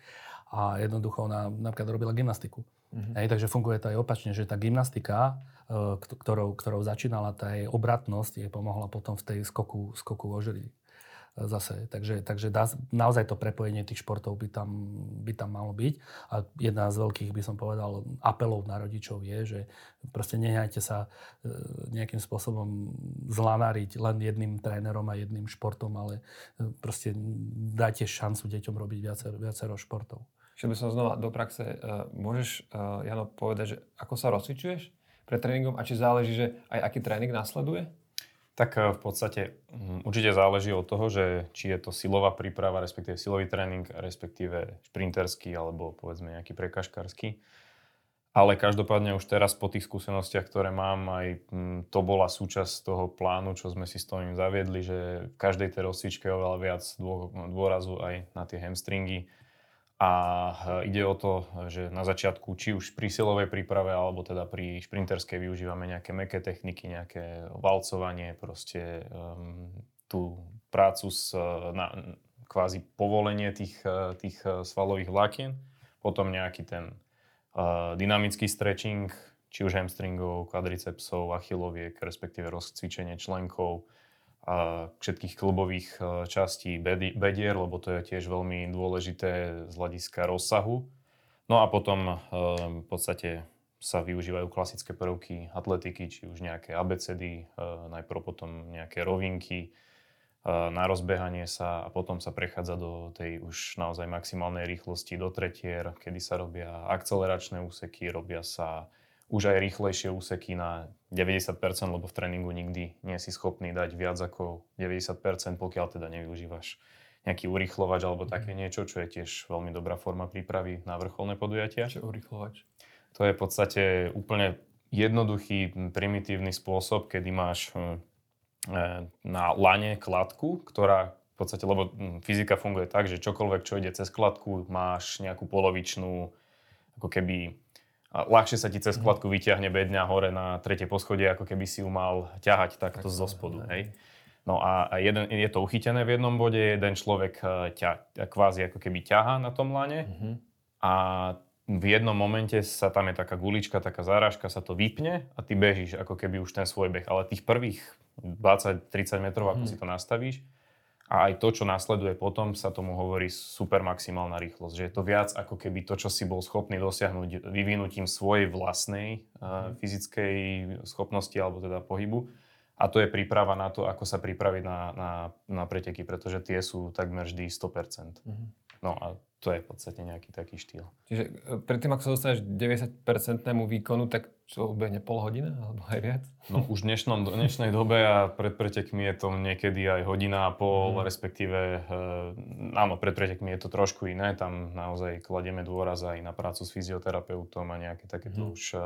[SPEAKER 3] A jednoducho ona napríklad robila gymnastiku. Mm-hmm. Hej, takže funguje to aj opačne, že tá gymnastika, e, ktorou, ktorou začínala, tá jej obratnosť jej pomohla potom v tej skoku, skoku ožrí zase. Takže, takže dá, naozaj to prepojenie tých športov by tam, by tam malo byť. A jedna z veľkých, by som povedal, apelov na rodičov je, že proste nehajte sa e, nejakým spôsobom zlanáriť len jedným trénerom a jedným športom, ale e, proste dajte šancu deťom robiť viacero, viacero športov.
[SPEAKER 1] Keď by som znova do praxe, uh, môžeš, Jano, povedať, že ako sa rozcvičuješ pred tréningom a či záleží, že aj aký tréning nasleduje?
[SPEAKER 2] Tak eh, v podstate mm, určite záleží od toho, že či je to silová príprava, respektíve silový tréning, respektíve šprinterský alebo povedzme nejaký prekažkársky. Ale každopádne už teraz po tých skúsenostiach, ktoré mám, aj mm, to bola súčasť toho plánu, čo sme si s tým zaviedli, že v každej tej rozcvičke je oveľa viac dôrazu aj na tie hamstringy, a e, ide o to, že na začiatku, či už pri silovej príprave, alebo teda pri šprinterskej využívame nejaké meké techniky, nejaké valcovanie, proste um, tú prácu s na, kvázi povolenie tých, e, tých e, svalových vlákien, potom nejaký ten uh, dynamický stretching, či už hamstringov, kvadricepsov, achiloviek, respektíve rozcvičenie členkov, všetkých klubových e, častí bedier, lebo to je tiež veľmi dôležité z hľadiska rozsahu. No a potom e, v podstate sa využívajú klasické prvky atletiky, či už nejaké abecedy, e, najprv potom nejaké rovinky na rozbehanie sa a potom sa prechádza do tej už naozaj maximálnej rýchlosti do tretier, kedy sa robia akceleračné úseky, robia sa už aj rýchlejšie úseky na 90%, lebo v tréningu nikdy nie si schopný dať viac ako 90%, pokiaľ teda nevyužívaš nejaký urychlovač alebo mhm. také niečo, čo je tiež veľmi dobrá forma prípravy na vrcholné podujatia.
[SPEAKER 1] Čo urychlovač?
[SPEAKER 2] To je v podstate úplne jednoduchý, primitívny spôsob, kedy máš hm, e, na lane kladku, ktorá podstate, lebo hm, fyzika funguje tak, že čokoľvek, čo ide cez kladku, máš nejakú polovičnú, ako keby a ľahšie sa ti cez mhm. kladku vyťahne bedňa hore na tretie poschodie, ako keby si ju mal ťahať takto tak, zo spodu. Hej. No a jeden, je to uchytené v jednom bode, jeden človek e, ťa kvázi ako keby ťahá na tom lane uh-huh. a v jednom momente sa tam je taká gulička, taká záražka, sa to vypne a ty bežíš ako keby už ten svoj beh. Ale tých prvých 20-30 metrov, ako uh-huh. si to nastavíš, a aj to, čo nasleduje potom, sa tomu hovorí super maximálna rýchlosť. Že je to viac ako keby to, čo si bol schopný dosiahnuť vyvinutím svojej vlastnej uh, fyzickej schopnosti alebo teda pohybu. A to je príprava na to, ako sa pripraviť na, na, na preteky, pretože tie sú takmer vždy 100%. Mm-hmm. No a to je v podstate nejaký taký štýl.
[SPEAKER 1] Čiže e, predtým, ako sa dostaneš 90-percentnému výkonu, tak čo ubehne pol hodina alebo aj viac?
[SPEAKER 2] No už v dnešnom, dnešnej dobe a pred pretekmi je to niekedy aj hodina a pol, mm. respektíve e, áno, pred pretekmi je to trošku iné, tam naozaj kladieme dôraz aj na prácu s fyzioterapeutom a nejaké takéto mm. už e,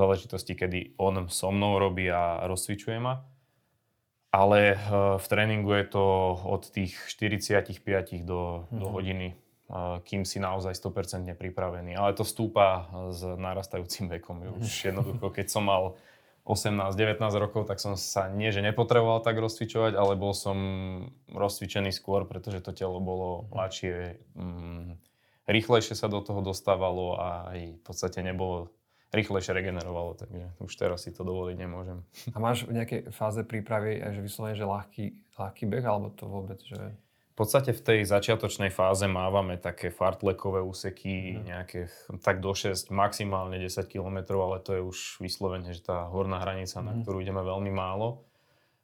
[SPEAKER 2] záležitosti, kedy on so mnou robí a rozcvičuje ma. Ale v tréningu je to od tých 45 do, mm. do mhm. hodiny kým si naozaj 100% pripravený. Ale to stúpa s narastajúcim vekom. Už <laughs> jednoducho, keď som mal 18-19 rokov, tak som sa nie, že nepotreboval tak rozcvičovať, ale bol som rozcvičený skôr, pretože to telo bolo mladšie, mm, rýchlejšie sa do toho dostávalo a aj v podstate nebolo rýchlejšie regenerovalo, takže už teraz si to dovoliť nemôžem.
[SPEAKER 1] A máš v nejakej fáze prípravy, že vyslovene, že ľahký, ľahký beh, alebo to vôbec, že...
[SPEAKER 2] V podstate v tej začiatočnej fáze mávame také fartlekové úseky, mm. nejaké tak do 6, maximálne 10 km, ale to je už vyslovene, že tá horná hranica, mm. na mhm. ktorú ideme veľmi málo.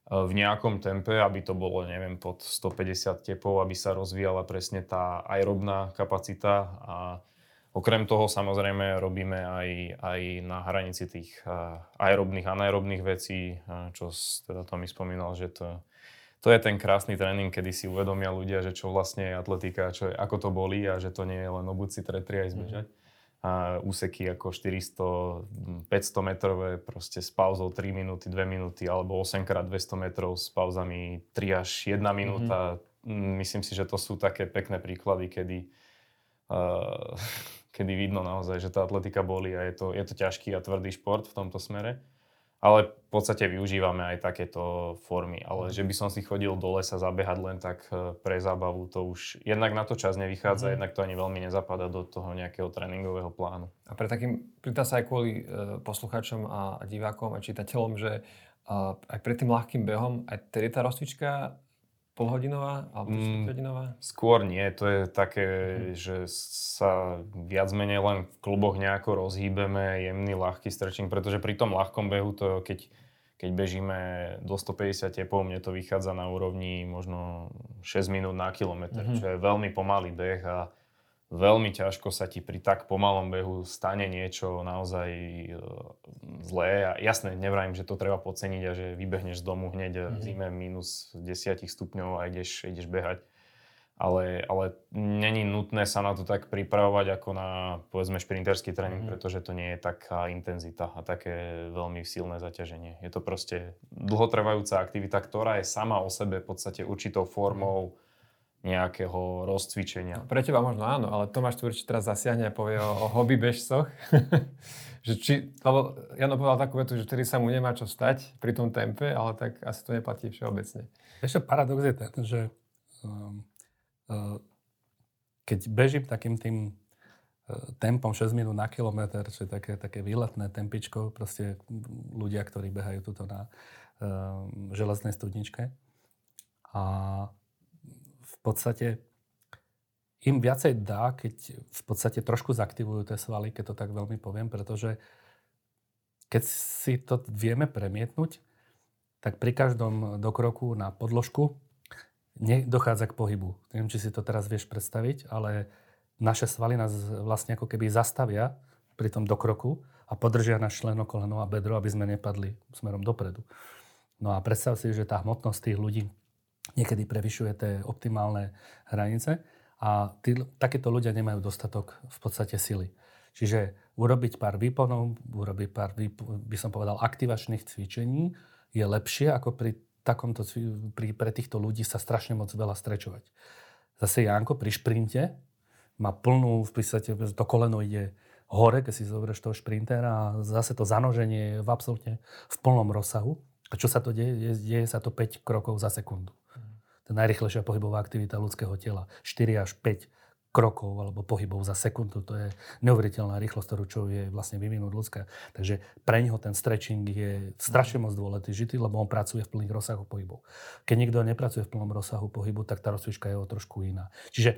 [SPEAKER 2] E, v nejakom tempe, aby to bolo, neviem, pod 150 tepov, aby sa rozvíjala presne tá aerobná kapacita a Okrem toho samozrejme robíme aj, aj na hranici tých e, aerobných a anaerobných vecí, e, čo teda to mi spomínal, že to to je ten krásny tréning, kedy si uvedomia ľudia, že čo vlastne je atletika, čo je, ako to bolí a že to nie je len obuť si tretri aj zbežať. Mm. A úseky ako 400, 500 metrové proste s pauzou 3 minúty, 2 minúty alebo 8 x 200 metrov s pauzami 3 až 1 minúta. Mm-hmm. Myslím si, že to sú také pekné príklady, kedy uh, <laughs> kedy vidno naozaj, že tá atletika boli a je to, je to ťažký a tvrdý šport v tomto smere. Ale v podstate využívame aj takéto formy. Ale že by som si chodil do lesa zabehať len tak e, pre zábavu, to už jednak na to čas nevychádza, mm. jednak to ani veľmi nezapadá do toho nejakého tréningového plánu.
[SPEAKER 1] A pre takým, pýtam sa aj kvôli e, poslucháčom a divákom a čitateľom, že aj pred tým ľahkým behom, aj tedy tá rozcvička polhodinová alebo mm, hodinová?
[SPEAKER 2] Skôr nie, to je také, mm. že sa viac menej len v kluboch nejako rozhýbeme, jemný, ľahký stretching, pretože pri tom ľahkom behu to, keď, keď bežíme do 150 tepov, mne to vychádza na úrovni možno 6 minút na kilometr, mm-hmm. čo je veľmi pomalý beh a veľmi ťažko sa ti pri tak pomalom behu stane niečo naozaj e, zlé. A jasné, nevrajím, že to treba podceniť a že vybehneš z domu hneď mm-hmm. v zime minus 10 stupňov a ideš, ideš behať. Ale, ale není nutné sa na to tak pripravovať ako na povedzme šprinterský tréning, mm-hmm. pretože to nie je taká intenzita a také veľmi silné zaťaženie. Je to proste dlhotrvajúca aktivita, ktorá je sama o sebe v podstate určitou formou mm-hmm nejakého rozcvičenia.
[SPEAKER 1] Pre teba možno áno, ale Tomáš Tvrč teraz zasiahne a povie o, o hobby bežcoch. <laughs> že či, lebo Jano povedal takú vetu, že vtedy sa mu nemá čo stať pri tom tempe, ale tak asi to neplatí všeobecne.
[SPEAKER 3] Ešte paradox je ten, že um, uh, keď bežím takým tým uh, tempom 6 minút na kilometr, čo je také, také výletné tempičko, proste ľudia, ktorí behajú tuto na uh, železnej studničke. A podstate im viacej dá, keď v podstate trošku zaktivujú tie svaly, keď to tak veľmi poviem, pretože keď si to vieme premietnúť, tak pri každom dokroku na podložku nedochádza k pohybu. Neviem, či si to teraz vieš predstaviť, ale naše svaly nás vlastne ako keby zastavia pri tom dokroku a podržia náš členo, koleno a bedro, aby sme nepadli smerom dopredu. No a predstav si, že tá hmotnosť tých ľudí niekedy prevyšuje tie optimálne hranice a tí, takéto ľudia nemajú dostatok v podstate sily. Čiže urobiť pár výponov, urobiť pár, by som povedal, aktivačných cvičení je lepšie ako pri takomto, pri, pre týchto ľudí sa strašne moc veľa strečovať. Zase Janko pri šprinte má plnú, v podstate to koleno ide hore, keď si zoberieš toho šprintera a zase to zanoženie je v absolútne v plnom rozsahu. A čo sa to deje? Deje sa to 5 krokov za sekundu. To je najrychlejšia pohybová aktivita ľudského tela. 4 až 5 krokov alebo pohybov za sekundu. To je neuveriteľná rýchlosť, ktorú čo je vlastne vyvinúť ľudská. Takže pre neho ten stretching je strašne moc dôležitý, lebo on pracuje v plných rozsahu pohybov. Keď niekto nepracuje v plnom rozsahu pohybu, tak tá rozcvička je o trošku iná. Čiže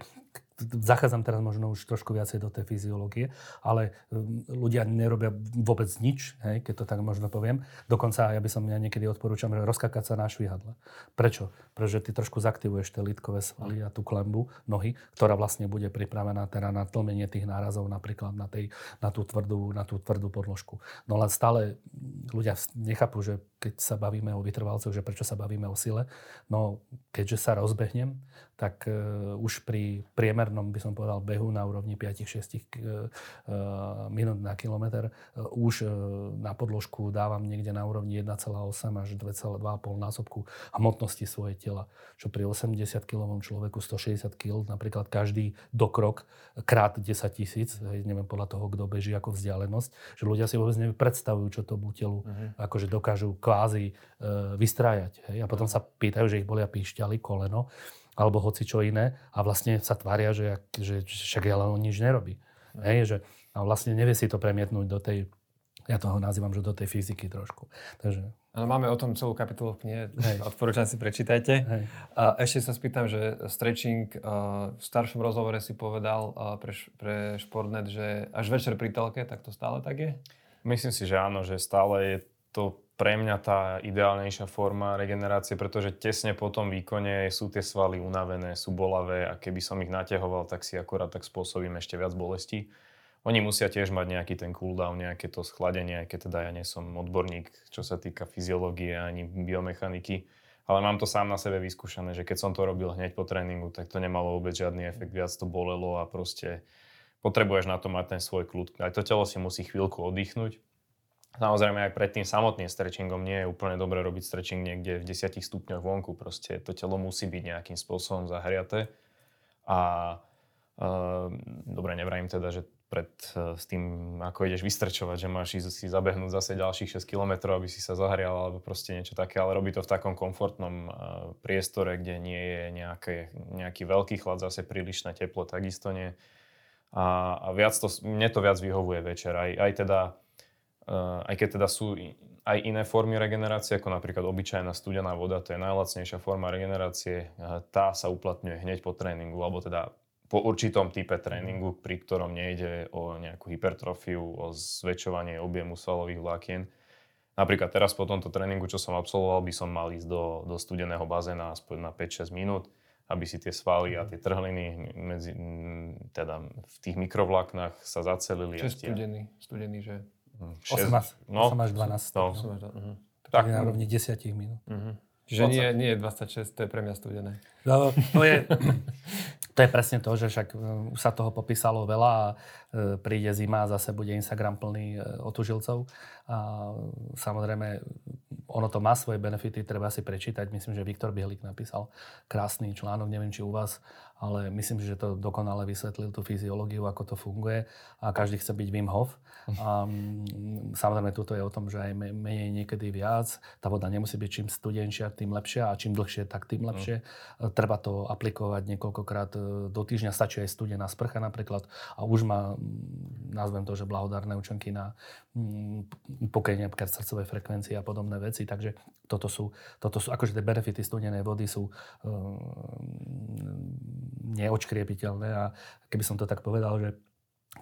[SPEAKER 3] zachádzam teraz možno už trošku viacej do tej fyziológie, ale um, ľudia nerobia vôbec nič, hej, keď to tak možno poviem. Dokonca ja by som ja niekedy odporúčam, rozkakať sa na švihadle. Prečo? Pretože ty trošku zaktivuješ tie lítkové svaly a tú klembu nohy, ktorá vlastne bude pripravená teda na tlmenie tých nárazov napríklad na, tej, na, tú tvrdú, na tú tvrdú podložku. No len stále ľudia nechápu, že keď sa bavíme o vytrvalcoch, že prečo sa bavíme o sile. No keďže sa rozbehnem, tak uh, už pri priemernom, by som povedal, behu na úrovni 5-6 uh, e, minút na kilometr už na podložku dávam niekde na úrovni 1,8 až 2,2,5 násobku hmotnosti svoje tela. Čo pri 80 kg človeku 160 kg, napríklad každý dokrok krát 10 tisíc, neviem podľa toho, kto beží ako vzdialenosť, že ľudia si vôbec nepredstavujú, čo to telu uh-huh. akože dokážu kvázi uh, vystrájať. Hej? A potom sa pýtajú, že ich bolia píšťaly, koleno alebo hoci čo iné a vlastne sa tvária, že, že však ale on nič nerobí. Mm. Hej, že, a vlastne nevie si to premietnúť do tej, ja toho nazývam, že do tej fyziky trošku. Takže
[SPEAKER 1] ale máme o tom celú kapitolu v knihe, odporúčam si prečítajte. Hej. A ešte sa spýtam, že stretching, v staršom rozhovore si povedal pre, pre Športnet, že až večer pri telke, tak to stále tak je?
[SPEAKER 2] Myslím si, že áno, že stále je to pre mňa tá ideálnejšia forma regenerácie, pretože tesne po tom výkone sú tie svaly unavené, sú bolavé a keby som ich naťahoval, tak si akorát tak spôsobím ešte viac bolesti. Oni musia tiež mať nejaký ten cooldown, nejaké to schladenie, aj keď teda ja nie som odborník, čo sa týka fyziológie ani biomechaniky. Ale mám to sám na sebe vyskúšané, že keď som to robil hneď po tréningu, tak to nemalo vôbec žiadny efekt, viac to bolelo a proste potrebuješ na to mať ten svoj kľud. Aj to telo si musí chvíľku oddychnúť Samozrejme aj pred tým samotným stretchingom nie je úplne dobré robiť stretching niekde v 10 stupňoch vonku. Proste to telo musí byť nejakým spôsobom zahriaté. A e, dobre, nevrajím teda, že pred e, s tým, ako ideš vystrčovať, že máš si zabehnúť zase ďalších 6 km, aby si sa zahrial alebo proste niečo také, ale robí to v takom komfortnom e, priestore, kde nie je nejaké, nejaký veľký chlad, zase prílišné teplo, takisto nie. A, a viac to, mne to viac vyhovuje večer. Aj, aj teda aj keď teda sú aj iné formy regenerácie, ako napríklad obyčajná studená voda, to je najlacnejšia forma regenerácie, eh, tá sa uplatňuje hneď po tréningu, alebo teda po určitom type tréningu, pri ktorom nejde o nejakú hypertrofiu, o zväčšovanie objemu svalových vlákien. Napríklad teraz po tomto tréningu, čo som absolvoval, by som mal ísť do, do studeného bazéna aspoň na 5-6 minút, aby si tie svaly a tie trhliny medzi, teda v tých mikrovláknach sa zacelili.
[SPEAKER 1] Čo je studený? Studený, že
[SPEAKER 3] 6, 8 až, no, 8 až 12. No. 8 až 12. Uh-huh. Tak, na rovni 10 minút.
[SPEAKER 1] Uh-huh. Čiže nie, nie je 26, to je pre mňa studené.
[SPEAKER 3] No, to, je, <clears throat> to je presne to, že však e, už sa toho popísalo veľa a e, príde zima a zase bude Instagram plný e, otužilcov. A samozrejme, ono to má svoje benefity, treba si prečítať. Myslím, že Viktor Bielik napísal krásny článok, neviem, či u vás ale myslím, že to dokonale vysvetlil tú fyziológiu, ako to funguje a každý chce byť Wim Hof. A, mm, samozrejme, tuto je o tom, že aj menej niekedy viac. Tá voda nemusí byť čím studenšia, tým lepšia a čím dlhšie, tak tým lepšie. Mm. Treba to aplikovať niekoľkokrát e, do týždňa, stačí aj studená sprcha napríklad a už má, nazvem to, že blahodárne účinky na pokojne napríklad srdcovej frekvencie a podobné veci. Takže toto sú, toto sú akože tie benefity studenej vody sú um, neočkriepiteľné a keby som to tak povedal, že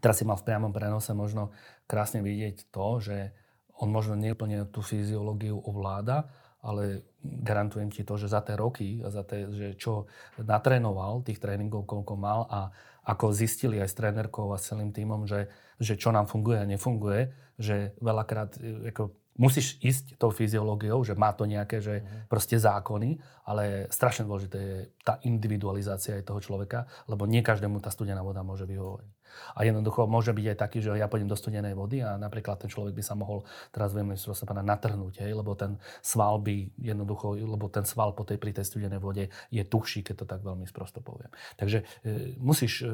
[SPEAKER 3] teraz si mal v priamom prenose možno krásne vidieť to, že on možno neúplne tú fyziológiu ovláda, ale garantujem ti to, že za tie roky za tie, že čo natrénoval, tých tréningov, koľko mal a ako zistili aj s trénerkou a s celým týmom, že, že čo nám funguje a nefunguje, že veľakrát e, ako, musíš ísť tou fyziológiou, že má to nejaké že mm. proste zákony, ale strašne dôležité je tá individualizácia aj toho človeka, lebo nie každému tá studená voda môže vyhovovať. A jednoducho môže byť aj taký, že ja pôjdem do studenej vody a napríklad ten človek by sa mohol, teraz viem, že sa pána natrhnúť, hej, lebo ten sval by jednoducho, lebo ten sval po tej, pri tej studenej vode je tuchší, keď to tak veľmi sprosto poviem. Takže e, musíš e,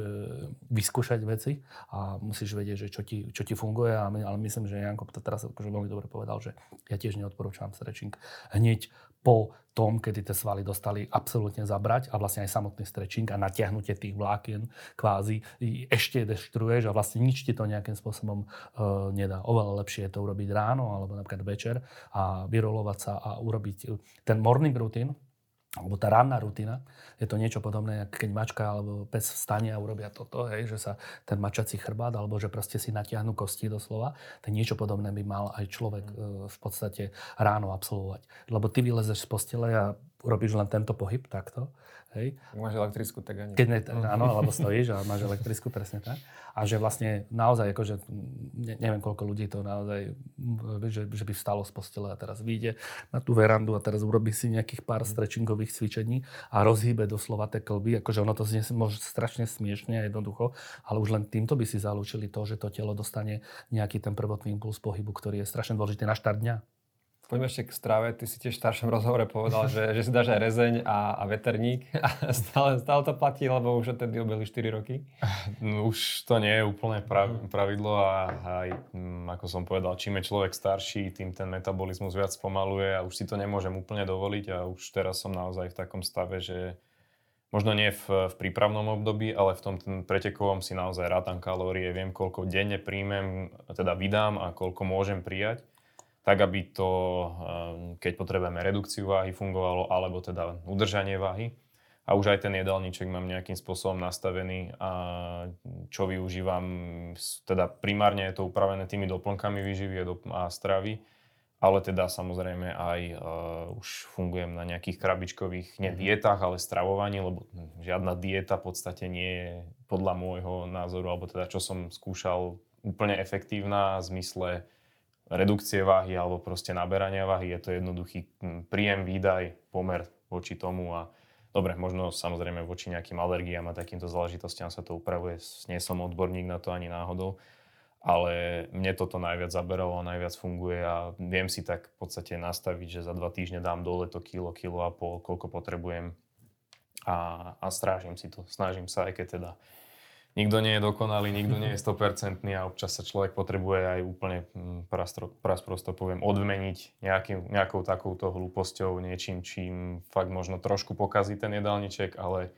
[SPEAKER 3] vyskúšať veci a musíš vedieť, že čo ti, čo ti funguje, a my, ale myslím, že Janko to teraz akože veľmi dobre povedal, že ja tiež neodporúčam stretching hneď po tom, kedy tie svaly dostali absolútne zabrať a vlastne aj samotný stretching a natiahnutie tých vlákien kvázi ešte deštruuješ a vlastne nič ti to nejakým spôsobom uh, nedá. Oveľa lepšie je to urobiť ráno alebo napríklad večer a vyrolovať sa a urobiť ten morning routine, alebo tá ranná rutina, je to niečo podobné, keď mačka alebo pes vstane a urobia toto, hej, že sa ten mačací chrbát, alebo že proste si natiahnu kosti doslova, tak niečo podobné by mal aj človek mm. e, v podstate ráno absolvovať. Lebo ty vylezeš z postele a urobíš len tento pohyb takto Hej.
[SPEAKER 1] Máš elektrickú, tak ani.
[SPEAKER 3] Keď ne, áno, alebo stojíš a máš elektrickú, presne tak. A že vlastne naozaj, akože, ne, neviem koľko ľudí to naozaj, že, že by vstalo z postele a teraz vyjde na tú verandu a teraz urobí si nejakých pár stretchingových cvičení a rozhýbe doslova tie klby. Akože ono to znie môže strašne smiešne a jednoducho, ale už len týmto by si zalúčili to, že to telo dostane nejaký ten prvotný impuls pohybu, ktorý je strašne dôležitý na štart dňa.
[SPEAKER 1] Poďme ešte k strave. Ty si tiež v staršom rozhovore povedal, že, že si dáš aj rezeň a, a veterník. A stále, stále to platí, lebo už odtedy obeli 4 roky?
[SPEAKER 2] No, už to nie je úplne pravidlo a aj, mm, ako som povedal, čím je človek starší, tým ten metabolizmus viac pomaluje a už si to nemôžem úplne dovoliť a už teraz som naozaj v takom stave, že možno nie v, v prípravnom období, ale v tom pretekovom si naozaj rátam kalórie, viem, koľko denne príjmem, teda vydám a koľko môžem prijať tak aby to, ehm, keď potrebujeme redukciu váhy, fungovalo, alebo teda udržanie váhy. A už aj ten jedálniček mám nejakým spôsobom nastavený a čo využívam, teda primárne je to upravené tými doplnkami výživy a stravy, ale teda samozrejme aj uh, už fungujem na nejakých krabičkových, nie mhm. dietách, ale stravovaní, lebo žiadna dieta v podstate nie je podľa môjho názoru, alebo teda čo som skúšal, úplne efektívna v zmysle redukcie váhy alebo proste naberania váhy. Je to jednoduchý hm, príjem, výdaj, pomer voči tomu a dobre, možno samozrejme voči nejakým alergiám a takýmto záležitostiam sa to upravuje. Nie som odborník na to ani náhodou, ale mne toto najviac zaberalo a najviac funguje a viem si tak v podstate nastaviť, že za dva týždne dám dole to kilo, kilo a pol, koľko potrebujem a, a strážim si to. Snažím sa, aj keď teda nikto nie je dokonalý, nikto nie je 100% a občas sa človek potrebuje aj úplne hm, prasprosto poviem odmeniť nejakým, nejakou takouto hlúposťou, niečím, čím fakt možno trošku pokazí ten jedálniček, ale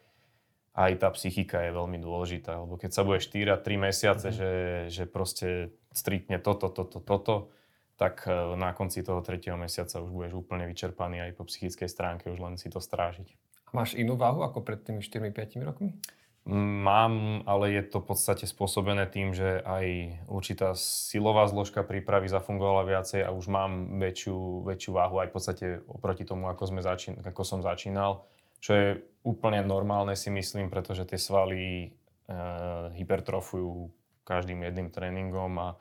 [SPEAKER 2] aj tá psychika je veľmi dôležitá, lebo keď sa bude 4 3 mesiace, mm-hmm. že, že proste striktne toto, toto, toto, tak e, na konci toho tretieho mesiaca už budeš úplne vyčerpaný aj po psychickej stránke, už len si to strážiť.
[SPEAKER 1] Máš inú váhu ako pred tými 4-5 rokmi?
[SPEAKER 2] Mám, ale je to v podstate spôsobené tým, že aj určitá silová zložka prípravy zafungovala viacej a už mám väčšiu, väčšiu váhu aj v podstate oproti tomu, ako, sme začín, ako som začínal. Čo je úplne normálne si myslím, pretože tie svaly e, hypertrofujú každým jedným tréningom a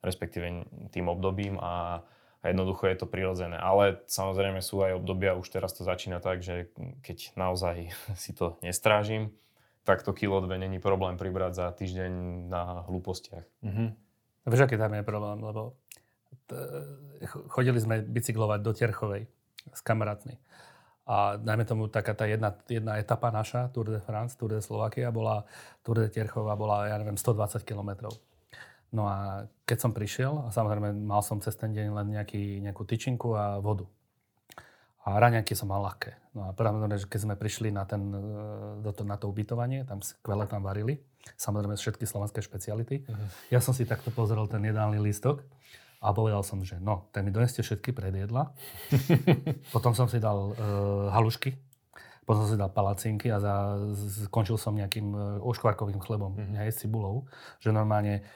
[SPEAKER 2] respektíve tým obdobím a, a jednoducho je to prirodzené. Ale samozrejme sú aj obdobia, už teraz to začína tak, že keď naozaj <laughs> si to nestrážim, tak to kilo dve není problém pribrať za týždeň na hlúpostiach.
[SPEAKER 3] Mm-hmm. Vieš, aký tam je problém, lebo chodili sme bicyklovať do Terchovej s kamarátmi. A najmä tomu taká tá jedna, jedna etapa naša, Tour de France, Tour de Slovakia, bola, Tour de Terchova bola, ja neviem, 120 km. No a keď som prišiel, a samozrejme mal som cez ten deň len nejaký, nejakú tyčinku a vodu. A raňajky som mal ľahké. No a pravdepodobne, že keď sme prišli na, ten, e, to, na to ubytovanie, tam skvele tam varili. Samozrejme všetky slovenské špeciality. Uh-huh. Ja som si takto pozrel ten jedálny lístok a povedal som, že no, ten mi doneste všetky predjedla. <laughs> potom som si dal uh, halušky, potom som si dal palacinky a za, skončil som nejakým uh, oškvarkovým chlebom, uh-huh. nie s cibulou. Že normálne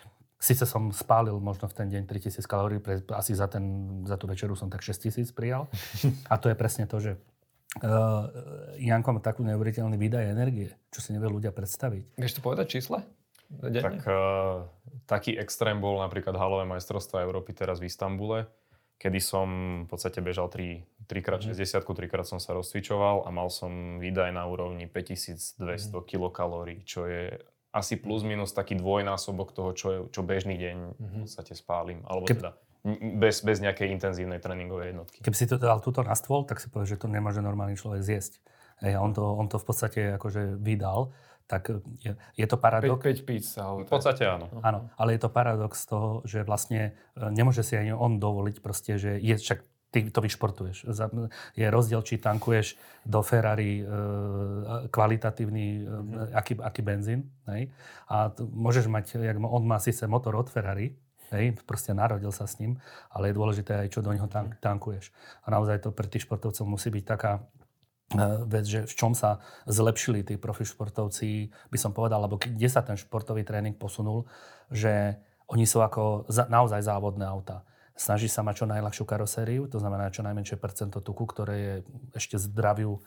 [SPEAKER 3] Sice som spálil možno v ten deň 3000 kalórií, pre, asi za, ten, za tú večeru som tak 6000 prijal. <laughs> A to je presne to, že uh, Janko má takú neuveriteľný výdaj energie, čo si nevie ľudia predstaviť.
[SPEAKER 1] Vieš to povedať čísle?
[SPEAKER 2] Tak uh, taký extrém bol napríklad halové majstrovstvo Európy teraz v Istambule, kedy som v podstate bežal 3, 3 krát 60 3 krát som sa rozcvičoval a mal som výdaj na úrovni 5200 mm. kilokalórií, čo je asi plus minus taký dvojnásobok toho, čo, je, čo bežný deň v podstate spálim. Alebo Keb... teda bez, bez nejakej intenzívnej tréningovej jednotky.
[SPEAKER 3] Keby si to dal túto na stôl, tak si povieš, že to nemôže normálny človek zjesť. Hej, on, to, on to v podstate akože vydal, tak je, je to paradox.
[SPEAKER 1] 5, 5 pizza.
[SPEAKER 2] V podstate áno.
[SPEAKER 3] Áno, ale je to paradox toho, že vlastne e, nemôže si ani on dovoliť proste, že je však ty to vyšportuješ. Je rozdiel, či tankuješ do Ferrari e, kvalitatívny, e, aký, aký benzín. Hej? A t- môžeš mať, jak on má síce motor od Ferrari, hej, proste narodil sa s ním, ale je dôležité aj, čo do neho tank, tankuješ. A naozaj to pre tých športovcov musí byť taká E, vec, že v čom sa zlepšili tí profi športovci, by som povedal, alebo kde sa ten športový tréning posunul, že oni sú ako za, naozaj závodné auta. Snaží sa mať čo najľahšiu karosériu, to znamená čo najmenšie percento tuku, ktoré je ešte zdraviu e,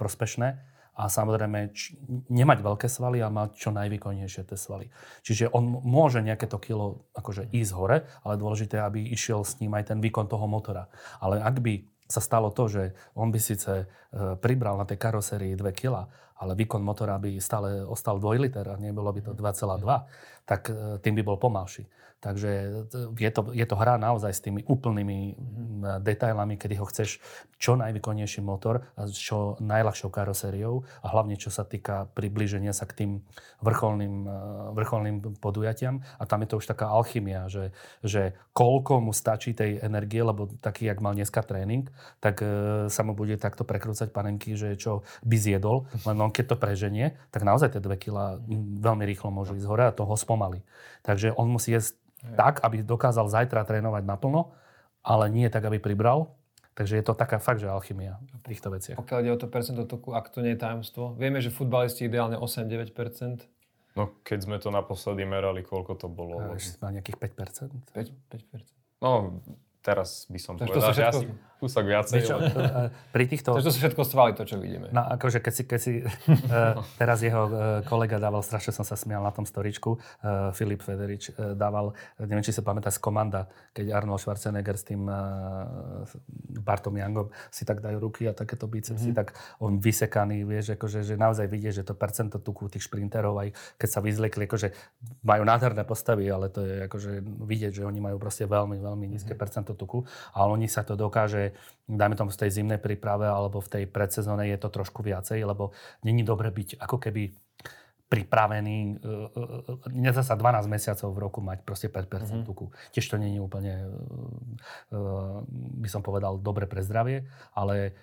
[SPEAKER 3] prospešné. A samozrejme, č- nemať veľké svaly a mať čo najvýkonnejšie tie svaly. Čiže on môže nejaké to kilo akože ísť hore, ale dôležité, aby išiel s ním aj ten výkon toho motora. Ale ak by sa stalo to, že on by síce e, pribral na tej karosérii 2 kg, ale výkon motora by stále ostal 2 liter a nebolo by to 2,2, tak e, tým by bol pomalší. Takže e, je to, je to hra naozaj s tými úplnými mm, detailami, kedy ho chceš čo najvýkonnejší motor a s čo najľahšou karosériou a hlavne čo sa týka približenia sa k tým vrcholným, e, vrcholným podujatiam. A tam je to už taká alchymia, že, že koľko mu stačí tej energie, lebo taký, jak mal dneska tréning, tak e, sa mu bude takto prekrúcať panenky, že čo by zjedol, len on keď to preženie, tak naozaj tie 2 kg veľmi rýchlo môžu ísť hore a toho spomalí. Takže on musí jesť tak, aby dokázal zajtra trénovať naplno, ale nie tak, aby pribral. Takže je to taká fakt, že alchymia v týchto veciach.
[SPEAKER 1] Pokiaľ ide o to percento toku, ak to nie je tajomstvo. Vieme, že futbalisti ideálne 8-9%.
[SPEAKER 2] No keď sme to naposledy merali, koľko to bolo?
[SPEAKER 3] Ešte má nejakých 5%.
[SPEAKER 1] 5, 5%.
[SPEAKER 2] No, teraz by som Takže povedal, že všetko... asi kúsok viacej. Čo, ale...
[SPEAKER 3] pri týchto...
[SPEAKER 1] Takže to sú všetko stvali to, čo vidíme.
[SPEAKER 3] No akože keď si, keď si teraz jeho e, kolega dával, strašne som sa smial na tom storičku, e, Filip Federič e, dával, neviem, či sa pamätáš, komanda, keď Arnold Schwarzenegger s tým Bartom Youngom si tak dajú ruky a takéto bicepsy, mm-hmm. tak on vysekaný, vieš, akože, že naozaj vidie, že to percento tuku tých šprinterov, aj keď sa vyzliekli, akože majú nádherné postavy, ale to je akože vidieť, že oni majú proste veľmi, veľmi nízke mm-hmm. percento tuku, ale oni sa to dokáže dajme tomu v tej zimnej príprave alebo v tej predsezóne je to trošku viacej, lebo není dobre byť ako keby pripravený, e, e, e, nedá sa 12 mesiacov v roku mať proste 5% mm-hmm. tuku. Tiež to není úplne, by som povedal, dobre pre zdravie, ale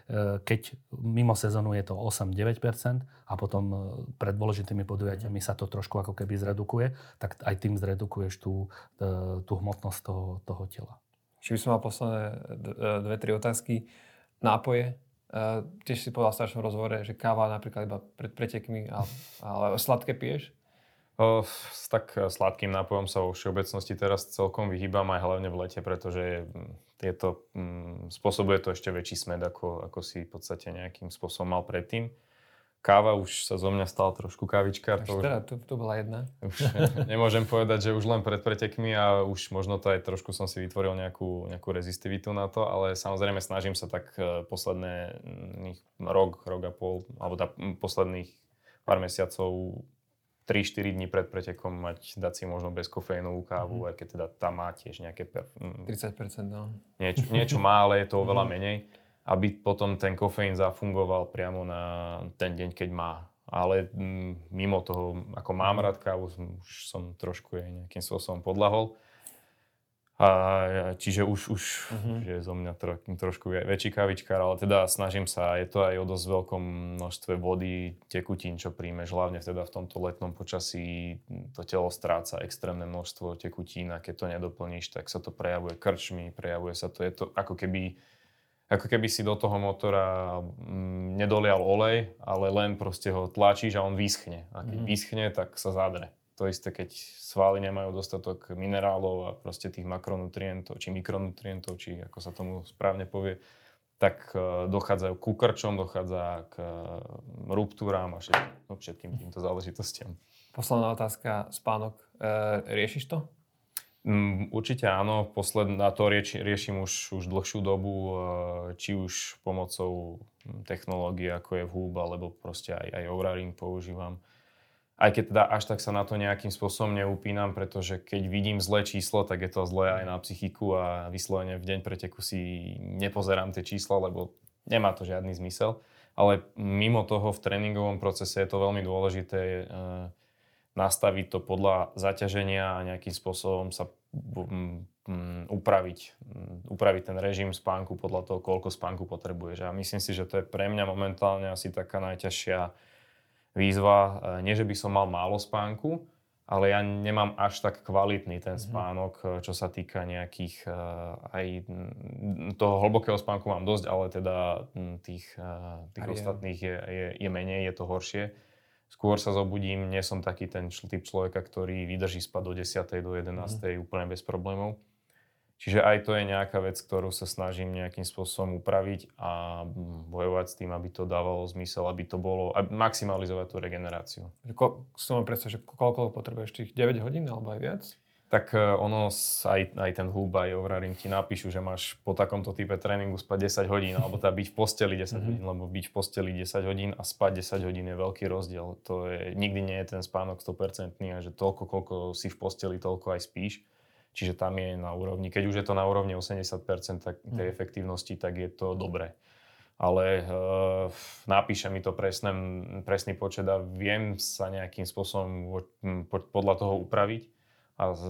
[SPEAKER 3] keď mimo sezónu je to 8-9% a potom pred dôležitými podujatiami sa to trošku ako keby zredukuje, tak aj tým zredukuješ tú, tú hmotnosť toho, toho tela.
[SPEAKER 1] Či by som mal posledné dve, tri otázky. Nápoje. Uh, tiež si povedal v staršom rozhovore, že káva napríklad iba pred pretekmi, ale, ale sladké piješ?
[SPEAKER 2] Uh, s tak sladkým nápojom sa vo všeobecnosti teraz celkom vyhýbam aj hlavne v lete, pretože to, um, spôsobuje to ešte väčší smed, ako, ako si v podstate nejakým spôsobom mal predtým káva už sa zo mňa stal trošku kávičkár.
[SPEAKER 1] To, teda, to, to bola jedna.
[SPEAKER 2] Už nemôžem povedať, že už len pred pretekmi a už možno to aj trošku som si vytvoril nejakú, nejakú rezistivitu na to, ale samozrejme snažím sa tak e, posledné rok, rok a pol, alebo tá, posledných pár mesiacov 3-4 dní pred pretekom mať, dať si možno bez kofeínovú kávu, mm-hmm. aj keď teda tam má tiež nejaké... Per...
[SPEAKER 1] 30%, no.
[SPEAKER 2] Niečo, niečo má, ale je to oveľa mm-hmm. menej aby potom ten kofeín zafungoval priamo na ten deň, keď má. Ale mm, mimo toho, ako mám rád kávu, už som trošku jej nejakým spôsobom podlahol. A, čiže už, už uh-huh. je zo mňa tro, trošku väčší kavičkár, ale teda snažím sa, je to aj o dosť veľkom množstve vody, tekutín, čo príjmeš, hlavne teda v tomto letnom počasí to telo stráca extrémne množstvo tekutín a keď to nedoplníš, tak sa to prejavuje krčmi, prejavuje sa to, je to ako keby ako keby si do toho motora mm, nedolial olej, ale len proste ho tlačíš a on vyschne. A keď mm. vyschne, tak sa zadre. To isté, keď svaly nemajú dostatok minerálov a proste tých makronutrientov, či mikronutrientov, či ako sa tomu správne povie, tak uh, dochádzajú ku krčom, dochádza k uh, ruptúram a všetkým, no, všetkým týmto záležitostiam.
[SPEAKER 1] Posledná otázka, spánok. E, riešiš to?
[SPEAKER 2] Mm, určite áno, posledná to rieši, riešim už, už dlhšiu dobu, eh, či už pomocou hm, technológie ako je VHUB, alebo proste aj, aj Oura Ring používam. aj keď teda až tak sa na to nejakým spôsobom neupínam, pretože keď vidím zlé číslo, tak je to zlé aj na psychiku a vyslovene v deň preteku si nepozerám tie čísla, lebo nemá to žiadny zmysel. Ale mimo toho v tréningovom procese je to veľmi dôležité e, nastaviť to podľa zaťaženia a nejakým spôsobom sa upraviť, upraviť ten režim spánku podľa toho, koľko spánku potrebuješ. A myslím si, že to je pre mňa momentálne asi taká najťažšia výzva. E, nie, že by som mal málo spánku, ale ja nemám až tak kvalitný ten mhm. spánok, mm-hmm. čo sa týka nejakých e, aj toho hlbokého spánku mám dosť, ale teda tých, tých ostatných je, je, je menej, je to horšie. Skôr sa zobudím, nie som taký ten typ človeka, ktorý vydrží spať do 10. do 11. Mm-hmm. úplne bez problémov. Čiže aj to je nejaká vec, ktorú sa snažím nejakým spôsobom upraviť a bojovať s tým, aby to dávalo zmysel, aby to bolo, aby maximalizovať tú regeneráciu.
[SPEAKER 1] Ko, som predstav, že koľko potrebuješ tých 9 hodín alebo aj viac?
[SPEAKER 2] Tak e, ono, aj, aj ten hub, aj Ovraring ti napíšu, že máš po takomto type tréningu spať 10 hodín, alebo teda byť v posteli 10 mm-hmm. hodín, lebo byť v posteli 10 hodín a spať 10 hodín je veľký rozdiel. To je, nikdy nie je ten spánok 100% a že toľko, koľko si v posteli, toľko aj spíš. Čiže tam je na úrovni, keď už je to na úrovni 80% tak, tej mm. efektívnosti, tak je to dobré. Ale e, napíše mi to presný, presný počet a viem sa nejakým spôsobom podľa toho upraviť a z,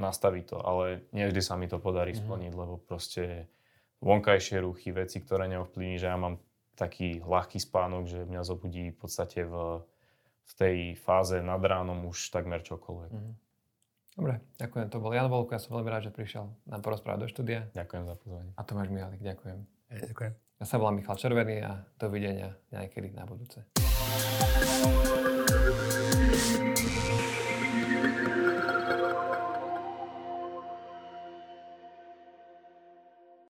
[SPEAKER 2] nastaviť to. Ale nie vždy sa mi to podarí mm. splniť, lebo proste vonkajšie ruchy, veci, ktoré neovplyvní, že ja mám taký ľahký spánok, že mňa zobudí v podstate v, v tej fáze nad ránom už takmer čokoľvek. Mm.
[SPEAKER 1] Dobre, ďakujem. To bol Jan Volko. Ja som veľmi rád, že prišiel nám porozprávať do štúdia.
[SPEAKER 2] Ďakujem za pozvanie.
[SPEAKER 1] A Tomáš Mihalik, ďakujem.
[SPEAKER 3] Ja, ďakujem.
[SPEAKER 1] Ja sa volám Michal Červený a dovidenia niekedy na budúce.